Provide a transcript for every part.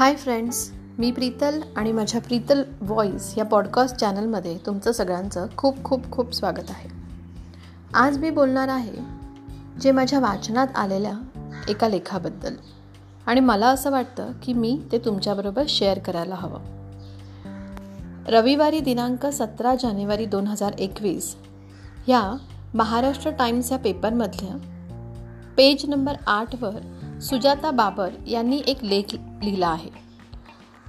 Hi friends मी प्रीतल आणि माझ्या Preetal voice या पॉडकास्ट चॅनलमध्ये तुमचं सगळ्यांचं खूप खूप खूप स्वागत आहे. आज मी बोलणार आहे जे माझ्या वाचनात आलेल्या एका लेखाबद्दल आणि मला असं वाटतं की मी ते तुमच्याबरोबर शेअर करायला हवं. रविवारी दिनांक सतरा जानेवारी दोन हजार एकवीस ह्या महाराष्ट्र टाइम्स या पेपरमधल्या पेज नंबर आठवर सुजाता बाबर यांनी एक लेख लिहिला आहे.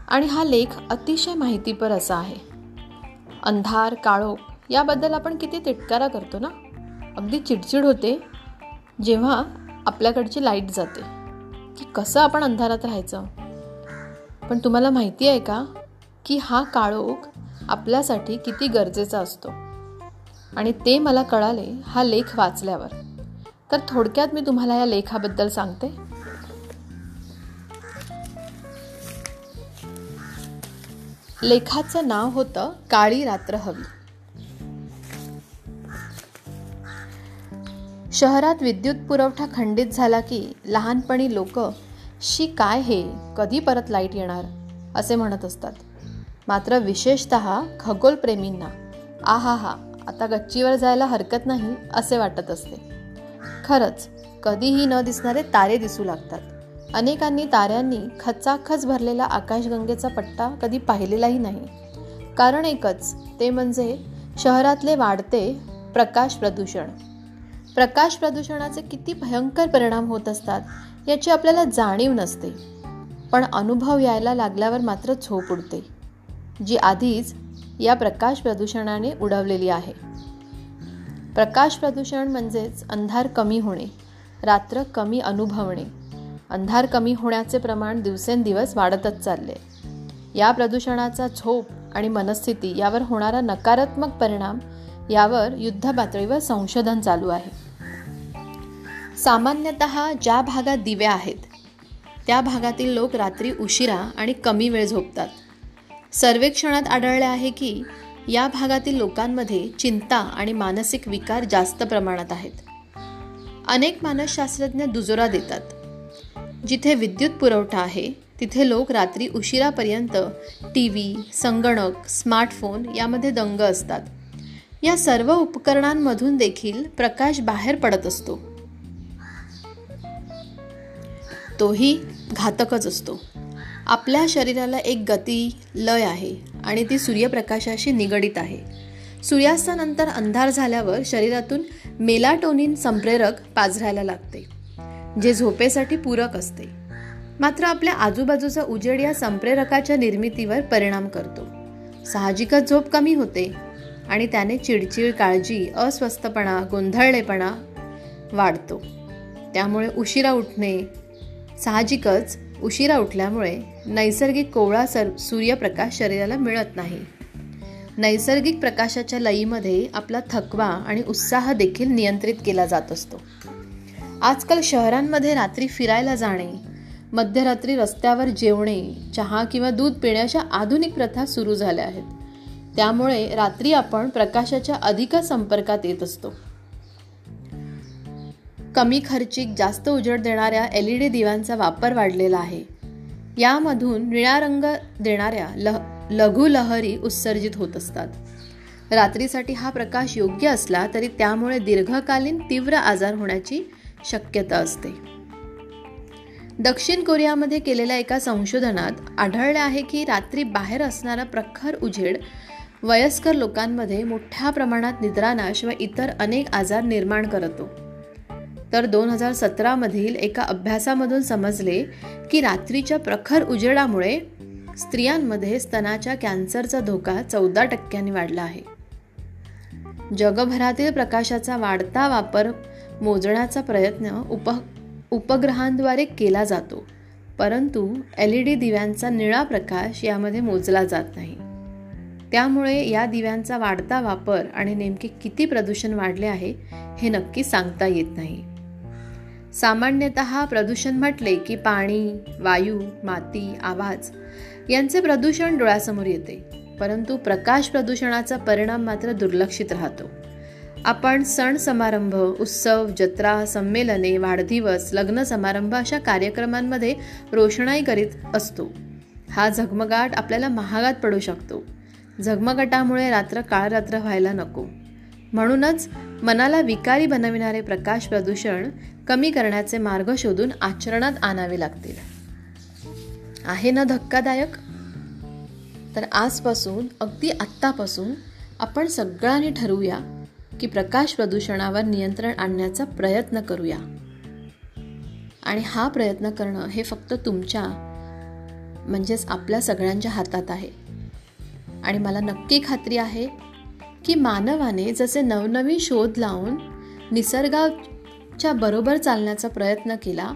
आणि हा लेख अतिशय माहितीपर असा आहे. अंधार काळोख याबद्दल आपण किती तिटकारा करतो ना? अगदी चिडचिड होते जेव्हा आपल्याकडची लाइट जाते. की कसं आपण अंधारात राहायचं? पण तुम्हाला माहिती आहे का? की हा काळोख आपल्यासाठी किती गरजेचा असतो. आणि ते मला कळाले हा लेख वाचल्यावर. तर थोडक्यात मी तुम्हाला या लेखाबद्दल सांगते. लेखाचं नाव होतं काळी रात्र हवी. शहरात विद्युत पुरवठा खंडित झाला की लहानपणी लोक शी काय हे? कधी परत लाइट येणार? असे म्हणत असतात. मात्र विशेषत खगोलप्रेमींना आहा हा आता गच्चीवर जायला हरकत नाही असे वाटत असते. खरंच कधीही न दिसणारे तारे दिसू लागतात. अनेकांनी ताऱ्यांनी खचाखच भरलेला आकाशगंगेचा पट्टा कधी पाहिलेलाही नाही. कारण एकच ते म्हणजे शहरातले वाढते प्रकाश प्रदूषण. प्रकाश प्रदूषणाचे किती भयंकर परिणाम होत असतात याची आपल्याला जाणीव नसते. पण अनुभव यायला लागल्यावर मात्र झोप उडते जी आधीच या प्रकाश प्रदूषणाने उडवलेली आहे. प्रकाश प्रदूषण म्हणजेच अंधार कमी होणे रात्र कमी अनुभवणे. अंधार कमी होण्याचे प्रमाण दिवसेंदिवस वाढतच चालले. या प्रदूषणाचा झोप आणि मनस्थिती यावर होणारा नकारात्मक परिणाम यावर युद्ध पातळीवर संशोधन चालू आहे. सामान्यतः ज्या भागात दिवे आहेत त्या भागातील लोक रात्री उशिरा आणि कमी वेळ झोपतात. सर्वेक्षणात आढळले आहे की या भागातील लोकांमध्ये चिंता आणि मानसिक विकार जास्त प्रमाणात आहेत. अनेक मानसशास्त्रज्ञ दुजोरा देतात. जिथे विद्युत पुरवठा आहे तिथे लोक रात्री उशिरापर्यंत टी व्ही संगणक स्मार्टफोन यामध्ये दंग असतात. या सर्व उपकरणांमधून देखील प्रकाश बाहेर पडत असतो. तोही घातकच असतो. आपल्या शरीराला एक गती लय आहे आणि ती सूर्यप्रकाशाशी निगडित आहे. सूर्यास्तानंतर अंधार झाल्यावर शरीरातून मेलाटोनिन संप्रेरक पाझरायला लागते. जे झोपेसाठी पूरक असते. मात्र आपल्या आजूबाजूचा उजेड या संप्रेरकाच्या निर्मितीवर परिणाम करतो. साहजिकच झोप कमी होते आणि त्याने चिडचिड काळजी अस्वस्थपणा गोंधळलेपणा वाढतो. त्यामुळे उशिरा उठणे साहजिकच उशिरा उठल्यामुळे नैसर्गिक कोवळा सर सूर्यप्रकाश शरीराला मिळत नाही. नैसर्गिक प्रकाशाच्या लईमध्ये आपला थकवा आणि उत्साह देखील नियंत्रित केला जात असतो. आजकाल शहरांमध्ये रात्री फिरायला जाणे मध्यरात्री रस्त्यावर जेवणे चहा किंवा दूध पिण्याच्या आधुनिक प्रथा सुरू झाल्या आहेत. त्यामुळे रात्री आपण प्रकाशाच्या अधिक संपर्कात येत असतो. कमी खर्चिक जास्त उजेड देणाऱ्या एल ई डी दिव्यांचा वापर वाढलेला आहे. यामधून निळा रंग देणाऱ्या लह लघु लहरी उत्सर्जित होत असतात. रात्रीसाठी हा प्रकाश योग्य असला तरी त्यामुळे दीर्घकालीन तीव्र आजार होण्याची शक्यता असते. दक्षिण कोरियामध्ये केलेल्या एका संशोधनात आढळले आहे की रात्री बाहेर असणारा प्रखर उजेड वयस्कर लोकांमध्ये मोठ्या प्रमाणात निद्रानाश व इतर अनेक आजार निर्माण करतो. तर दोन हजार सतरामधील एका अभ्यासामधून समजले की रात्रीच्या प्रखर उजेडामुळे स्त्रियांमध्ये स्तनाच्या कॅन्सरचा धोका चौदा टक्क्यांनी वाढला आहे. जगभरातील प्रकाशाचा वाढता वापर मोजण्याचा प्रयत्न उप उपग्रहांद्वारे केला जातो. परंतु एल ई डी दिव्यांचा निळा प्रकाश यामध्ये मोजला जात नाही. त्यामुळे या दिव्यांचा वाढता वापर आणि नेमके किती प्रदूषण वाढले आहे हे नक्की सांगता येत नाही. सामान्यतः प्रदूषण म्हटले की पाणी वायू माती आवाज यांचे प्रदूषण डोळ्यासमोर येते परंतु प्रकाश प्रदूषणाचा परिणाम मात्र दुर्लक्षित राहतो. आपण सण समारंभ उत्सव जत्रा संमेलने वाढदिवस लग्न समारंभ अशा कार्यक्रमांमध्ये रोषणाई करीत असतो. हा झगमगाट आपल्याला महागात पडू शकतो. झगमगाटामुळे रात्र काळरात्र व्हायला नको. म्हणूनच मनाला विकारी बनविणारे प्रकाश प्रदूषण कमी करण्याचे मार्ग शोधून आचरणात आणावे लागतील. आहे ना धक्कादायक? तर आजपासून अगदी आत्तापासून आपण सगळ्यांनी ठरवूया की प्रकाश प्रदूषणावर नियंत्रण आणण्याचा प्रयत्न करूया. आणि हा प्रयत्न करणं हे फक्त तुमच्या म्हणजेच आपल्या सगळ्यांच्या हातात आहे. आणि मला नक्की खात्री आहे की मानवाने जसे नवनवीन शोध लावून निसर्गाच्या बरोबर चालण्याचा प्रयत्न केला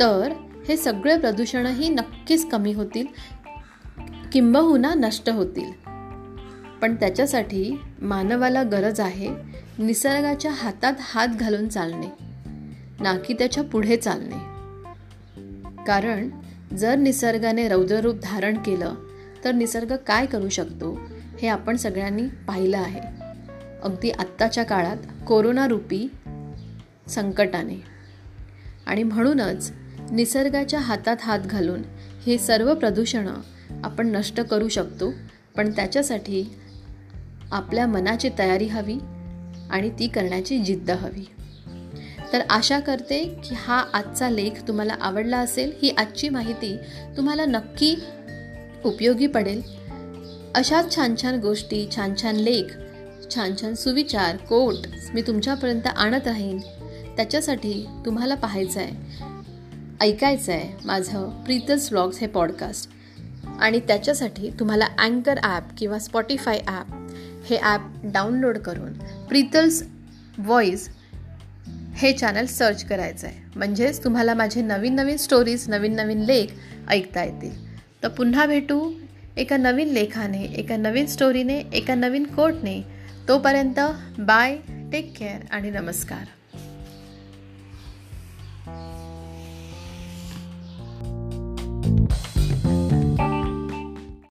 तर हे सगळे प्रदूषणही नक्कीच कमी होतील किंबहुना नष्ट होतील. पण त्याच्यासाठी मानवाला गरज आहे निसर्गाच्या हातात हात घालून चालणे ना की त्याच्या पुढे चालणे. कारण जर निसर्गाने रौद्ररूप धारण केलं तर निसर्ग काय करू शकतो हे आपण सगळ्यांनी पाहिलं आहे. अगदी आत्ताच्या काळात कोरोना रूपी संकटाने. आणि म्हणूनच निसर्गाच्या हातात हात घालून हे सर्व प्रदूषणं आपण नष्ट करू शकतो पण त्याच्यासाठी आपल्या मनाची तयारी हवी आणि ती करण्याची जिद्द हवी. तर आशा करते की हा आजचा लेख तुम्हाला आवडला असेल. ही आजची माहिती तुम्हाला नक्की उपयोगी पडेल. अशाच छान छान गोष्टी छान छान लेख छान छान सुविचार कोट मी तुमच्यापर्यंत आणत राहीन. त्याच्यासाठी तुम्हाला पाहायचं आहे ऐकायचं आहे माझं प्रीतस व्लॉग्स हे पॉडकास्ट. आणि त्याच्यासाठी तुम्हाला अँकर ॲप किंवा स्पॉटीफाय ॲप हे ॲप डाउनलोड करून प्रीतल्स व्हॉईस हे चॅनल सर्च करायचं आहे म्हणजेच तुम्हाला माझे नवीन नवीन स्टोरीज नवीन नवीन लेख ऐकता येतील. तर पुन्हा भेटू एका नवीन लेखाने एका नवीन स्टोरीने एका नवीन कोटने तोपर्यंत बाय टेक केअर आणि नमस्कार.